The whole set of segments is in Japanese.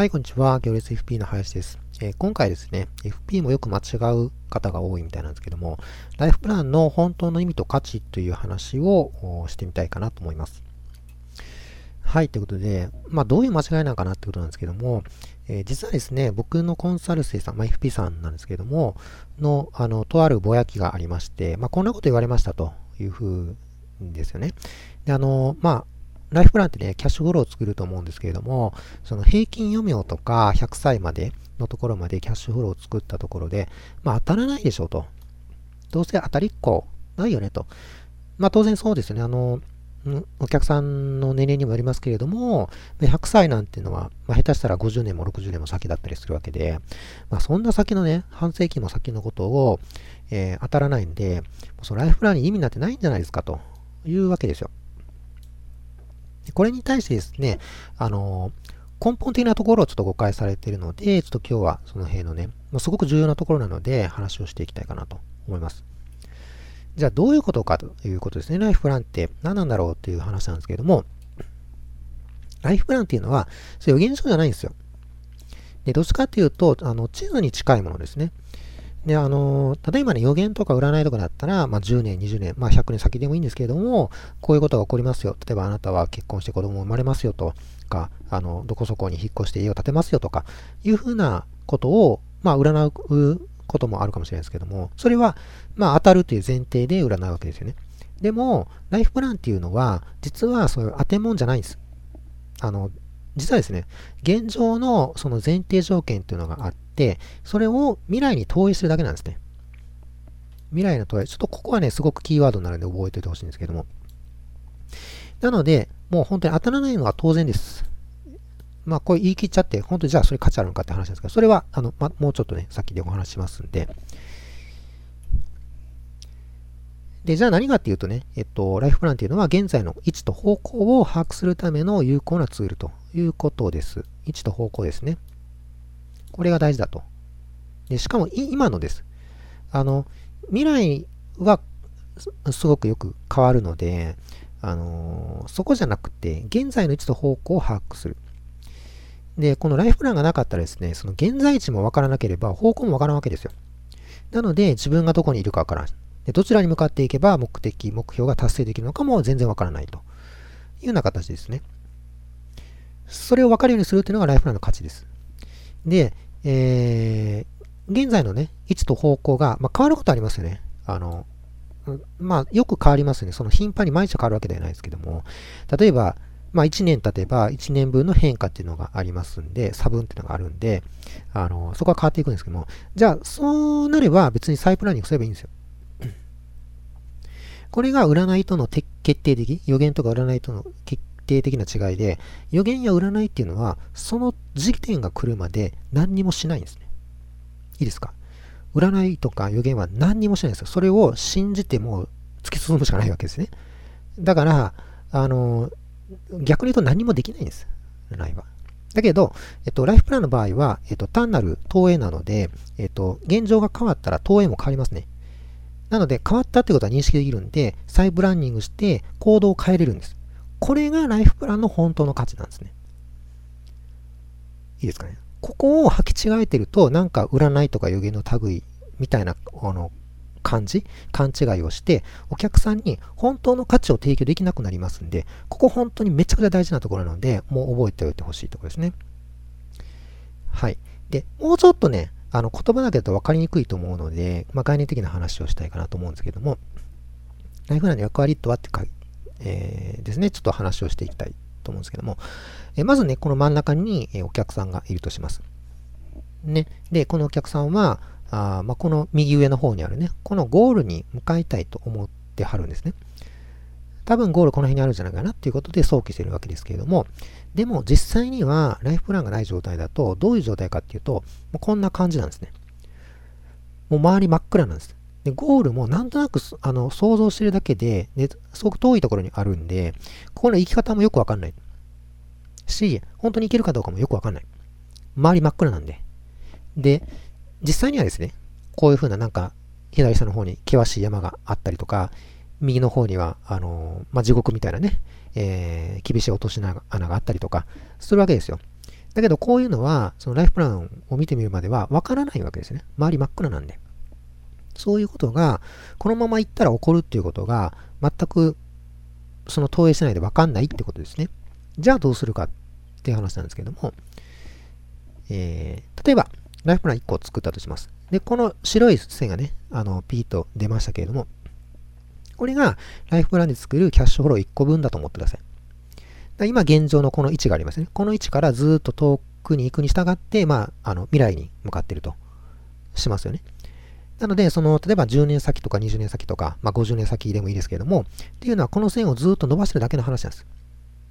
はい、こんにちは。行列 FP の林です。えー、今回ですね、FP もよく間違う方が多いみたいなんですけども、ライフプランの本当の意味と価値という話をしてみたいかなと思います。はい、ということで、まあ、どういう間違いなのかなってことなんですけども、えー、実はですね、僕のコンサル生さん、まあ、FP さんなんですけども、の、あの、とあるぼやきがありまして、まあ、こんなこと言われましたというふうですよね。で、あの、まあ、ライフプランってね、キャッシュフローを作ると思うんですけれども、その平均余命とか100歳までのところまでキャッシュフローを作ったところで、まあ当たらないでしょうと。どうせ当たりっこないよねと。まあ当然そうですね。あの、お客さんの年齢にもよりますけれども、100歳なんていうのは、まあ、下手したら50年も60年も先だったりするわけで、まあ、そんな先のね、半世紀も先のことを、えー、当たらないんで、そのライフプランに意味なんてないんじゃないですかというわけですよ。これに対してですね、あの、根本的なところをちょっと誤解されているので、ちょっと今日はその辺のね、すごく重要なところなので話をしていきたいかなと思います。じゃあどういうことかということですね。ライフプランって何なんだろうっていう話なんですけれども、ライフプランっていうのは、そういう予言書じゃないんですよ。で、どっちかっていうと、あの、地図に近いものですね。で、あの、例えばね、予言とか占いとかだったら、まあ、10年、20年、まあ、100年先でもいいんですけれども、こういうことが起こりますよ。例えば、あなたは結婚して子供生まれますよとか、あの、どこそこに引っ越して家を建てますよとか、いうふうなことを、まあ、占うこともあるかもしれないですけども、それは、まあ、当たるという前提で占うわけですよね。でも、ライフプランっていうのは、実はそういう当てもんじゃないんです。あの、実はですね、現状のその前提条件っていうのがあって、それを未来に投影するだけなんですね。未来の投影。ちょっとここはね、すごくキーワードになるので覚えておいてほしいんですけども。なので、もう本当に当たらないのは当然です。まあ、これ言い切っちゃって、本当にじゃあそれ価値あるのかって話なんですけど、それは、あの、ま、もうちょっとね、先でお話しますんで。で、じゃあ何かっていうとね、えっと、ライフプランっていうのは現在の位置と方向を把握するための有効なツールということです。位置と方向ですね。これが大事だと。でしかも今のです。あの、未来はすごくよく変わるので、あのそこじゃなくて、現在の位置と方向を把握する。で、このライフプランがなかったらですね、その現在地もわからなければ方向もわからんわけですよ。なので、自分がどこにいるかわからん。でどちらに向かっていけば目的、目標が達成できるのかも全然わからないというような形ですね。それを分かるようにするというのがライフプランの価値です。で、えー、現在のね、位置と方向が、まあ、変わることありますよね。あの、まあ、よく変わりますよね。その頻繁に毎日変わるわけではないですけども、例えば、まあ、1年経てば1年分の変化っていうのがありますんで、差分っていうのがあるんで、あの、そこは変わっていくんですけども、じゃあ、そうなれば別に再プランニングすればいいんですよ。これが占いとの決定的、予言とか占いとの決定的な違いで、予言や占いっていうのは、その時点が来るまで何にもしないんですね。いいですか？占いとか予言は何にもしないんですよ。それを信じても突き進むしかないわけですね。だから、あの、逆に言うと何もできないんです。占いは。だけど、えっと、ライフプランの場合は、えっと、単なる投影なので、えっと、現状が変わったら投影も変わりますね。なので、変わったってことは認識できるんで、再ブランニングして行動を変えれるんです。これがライフプランの本当の価値なんですね。いいですかね。ここを履き違えてると、なんか占いとか予言の類みたいな、あの、感じ？勘違いをして、お客さんに本当の価値を提供できなくなりますんで、ここ本当にめちゃくちゃ大事なところなので、もう覚えておいてほしいところですね。はい。で、もうちょっとね、あの、言葉だけだと分かりにくいと思うので、まあ、概念的な話をしたいかなと思うんですけども、ライフランの役割とはって書いてえー、ですね、ちょっと話をしていきたいと思うんですけども、えー、まずね、この真ん中に、え、お客さんがいるとします。ね、で、このお客さんは、あまあ、この右上の方にあるね、このゴールに向かいたいと思ってはるんですね。多分ゴールこの辺にあるんじゃないかなっていうことで想起してるわけですけれども、でも実際にはライフプランがない状態だと、どういう状態かっていうと、もうこんな感じなんですね。もう周り真っ暗なんです。で、ゴールもなんとなくあの想像してるだけで、ですごく遠いところにあるんで、ここの行き方もよくわかんない。し、本当に行けるかどうかもよくわかんない。周り真っ暗なんで。で、実際にはですね、こういう風ななんか、左下の方に険しい山があったりとか、右の方には、あのー、まあ、地獄みたいなね、えー、厳しい落とし穴があったりとか、するわけですよ。だけど、こういうのは、そのライフプランを見てみるまではわからないわけですね。周り真っ暗なんで。そういうことが、このまま行ったら起こるっていうことが、全く、その投影しないでわかんないってことですね。じゃあどうするかっていう話なんですけども、えー、例えば、ライフプラン1個作ったとします。で、この白い線がね、あの、ピーッと出ましたけれども、これがライフプランで作るキャッシュフロー1個分だと思ってください。今現状のこの位置がありますね。この位置からずっと遠くに行くに従って、まあ、あの未来に向かっているとしますよね。なので、その、例えば10年先とか20年先とか、まあ、50年先でもいいですけれども、っていうのはこの線をずっと伸ばしてるだけの話なんです。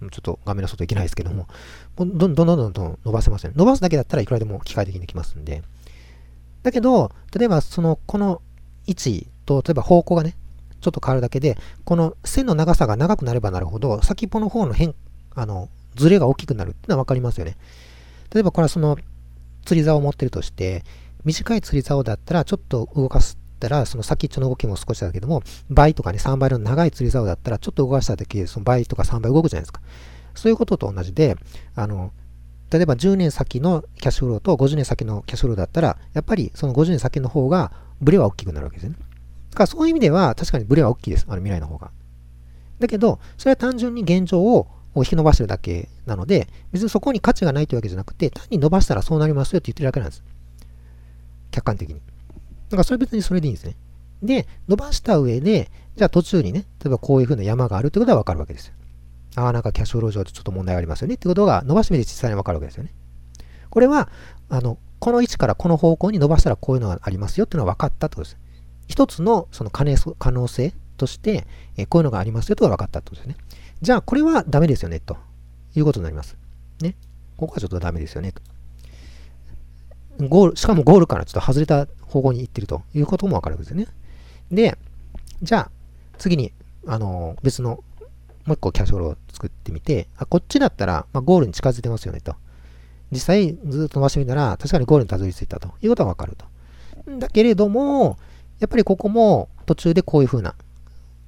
ちょっと画面の外いけないですけども、どんどんどんどんどん伸ばせますよね。伸ばすだけだったらいくらでも機械的にできますんで。だけど、例えばその、この位置と、例えば方向がね、ちょっと変わるだけで、この線の長さが長くなればなるほど、先っぽの方の変あの、ズレが大きくなるっていうのはわかりますよね。例えばこれはその釣り竿を持ってるとして、短い釣り竿だったらちょっと動かしたら、その先っちょの動きも少しだけども、倍とかね、3倍の長い釣り竿だったら、ちょっと動かしただけで、その倍とか3倍動くじゃないですか。そういうことと同じで、あの、例えば10年先のキャッシュフローと50年先のキャッシュフローだったら、やっぱりその50年先の方がブレは大きくなるわけですね。だからそういう意味では確かにブレは大きいです。あの未来の方が。だけど、それは単純に現状を引き伸ばしてるだけなので、別にそこに価値がないというわけじゃなくて、単に伸ばしたらそうなりますよって言ってるだけなんです。客観的に。だからそれ別にそれでいいんですね。で、伸ばした上で、じゃあ途中にね、例えばこういう風な山があるってことはわかるわけですよ。ああ、なんかキャッシュフロー上でちょっと問題がありますよねってことが伸ばしてみて実際にわかるわけですよね。これは、あの、この位置からこの方向に伸ばしたらこういうのがありますよっていうのは分かったってことです。一つのその可能性として、えこういうのがありますよというのが分かったってことですね。じゃあ、これはダメですよね、ということになります。ね。ここはちょっとダメですよね、と。ゴール、しかもゴールからちょっと外れた方向に行ってるということもわかるわけですよね。で、じゃあ、次に、あの、別の、もう一個キャッシュフローを作ってみて、あ、こっちだったら、まあ、ゴールに近づいてますよね、と。実際、ずっと伸ばしてみたら、確かにゴールにたどり着いたということはわかると。だけれども、やっぱりここも途中でこういう風な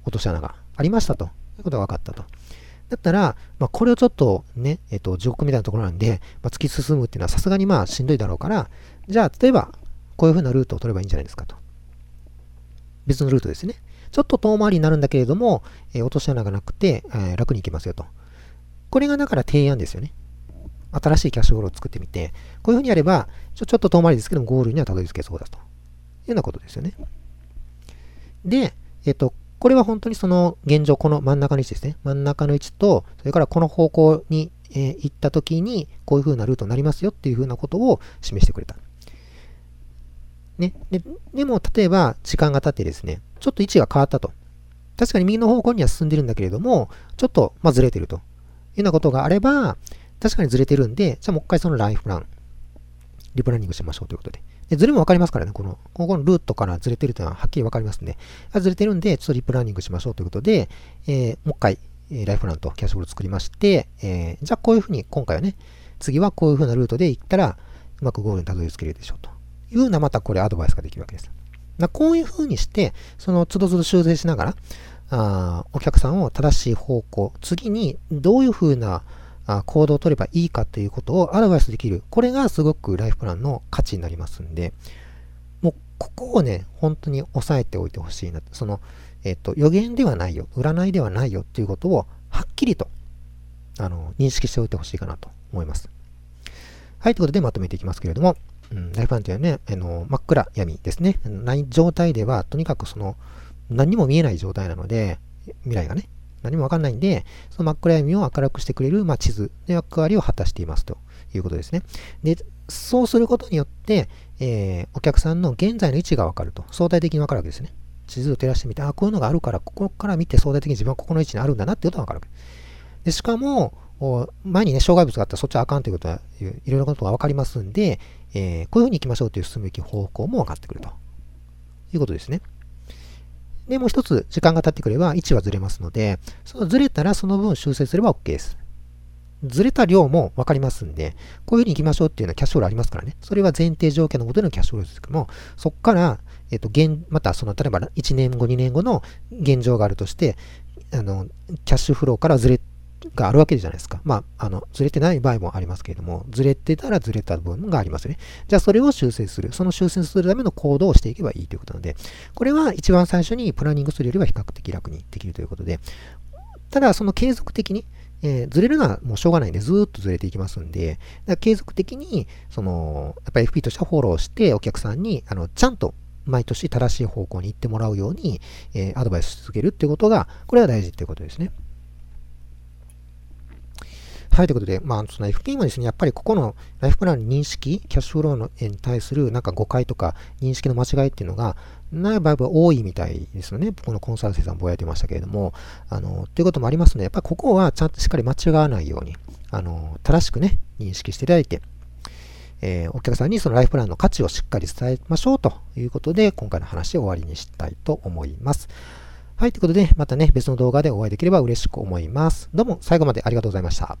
落とし穴がありましたということが分かったと。だったら、まあ、これをちょっとね、えっ、と、地獄みたいなところなんで、まあ、突き進むっていうのはさすがにまあしんどいだろうから、じゃあ、例えば、こういうふうなルートを取ればいいんじゃないですかと。別のルートですね。ちょっと遠回りになるんだけれども、えー、落とし穴がなくて、えー、楽に行けますよと。これがだから提案ですよね。新しいキャッシュフローを作ってみて、こういうふうにやれば、ちょちょっと遠回りですけども、ゴールにはたどり着けそうだと。いうようなことですよね。で、えっ、と、これは本当にその現状、この真ん中の位置ですね。真ん中の位置と、それからこの方向に、え、行った時に、こういう風なルートになりますよっていう風なことを示してくれた。ね。ででも、例えば、時間が経ってですね、ちょっと位置が変わったと。確かに右の方向には進んでるんだけれども、ちょっと、ま、ずれてるというようなことがあれば、確かにずれてるんで、じゃあもう一回そのライフプラン、リプランニングしましょうということで。ずれもわかりますからね、この、ここのルートからずれてるというのははっきりわかりますんで、ずれてるんで、ちょっとリプランニングしましょうということで、えー、もう一回、ライフランとキャッシュフロー作りまして、えー、じゃあこういうふうに、今回はね、次はこういうふうなルートで行ったら、うまくゴールにたどり着けるでしょうと。いうような、またこれアドバイスができるわけです。だこういうふうにして、その都度都度修正しながら、あお客さんを正しい方向、次にどういうふうな行動を取ればいいかということをアドバイスできる。これがすごくライフプランの価値になりますんで、もうここをね、本当に押さえておいてほしいな。その、えっ、と、予言ではないよ、占いではないよっていうことをはっきりと、あの、認識しておいてほしいかなと思います。はい、ということでまとめていきますけれども、うん、ライフプランというのはね、あの真っ暗闇ですね。ない状態では、とにかくその、何も見えない状態なので、未来がね、何もわかんないんで、その真っ暗闇を明るくしてくれる、まあ、地図の役割を果たしていますということですね。で、そうすることによって、えー、お客さんの現在の位置がわかると。相対的にわかるわけですね。地図を照らしてみて、あ、こういうのがあるから、ここから見て相対的に自分はここの位置にあるんだなっていうことがわかるわけで。しかも、前にね、障害物があったらそっちはあかんということは、いろいろなことがわかりますんで、えー、こういうふうに行きましょうという進むべき方向も分かってくるということですね。で、もう一つ、時間が経ってくれば位置はずれますので、そのずれたらその分修正すれば OK です。ずれた量も分かりますんで、こういうふうに行きましょうっていうのはキャッシュフローありますからね。それは前提条件のことでのキャッシュフローですけども、そこから、えっ、と、現、またその、例えば1年後、2年後の現状があるとして、あの、キャッシュフローからずれ、があるわけじゃないですか。まあ、あの、ずれてない場合もありますけれども、ずれてたらずれた部分がありますよね。じゃあそれを修正する。その修正するための行動をしていけばいいということなので、これは一番最初にプランニングするよりは比較的楽にできるということで、ただその継続的に、えー、ずれるのはもうしょうがないんで、ずっとずれていきますんで、だから継続的に、その、やっぱり FP としてはフォローして、お客さんに、あの、ちゃんと毎年正しい方向に行ってもらうように、えー、アドバイスし続けるっていうことが、これは大事っていうことですね。はい、ということで、まあ、その FP もですね、やっぱりここのライフプラン認識、キャッシュフローのに対するなんか誤解とか認識の間違いっていうのが、ない場合は多いみたいですよね。このコンサル生さんぼやいてましたけれども、あの、ということもありますので、やっぱりここはちゃんとしっかり間違わないように、あの、正しくね、認識していただいて、えー、お客さんにそのライフプランの価値をしっかり伝えましょうということで、今回の話を終わりにしたいと思います。はい、ということで、またね、別の動画でお会いできれば嬉しく思います。どうも最後までありがとうございました。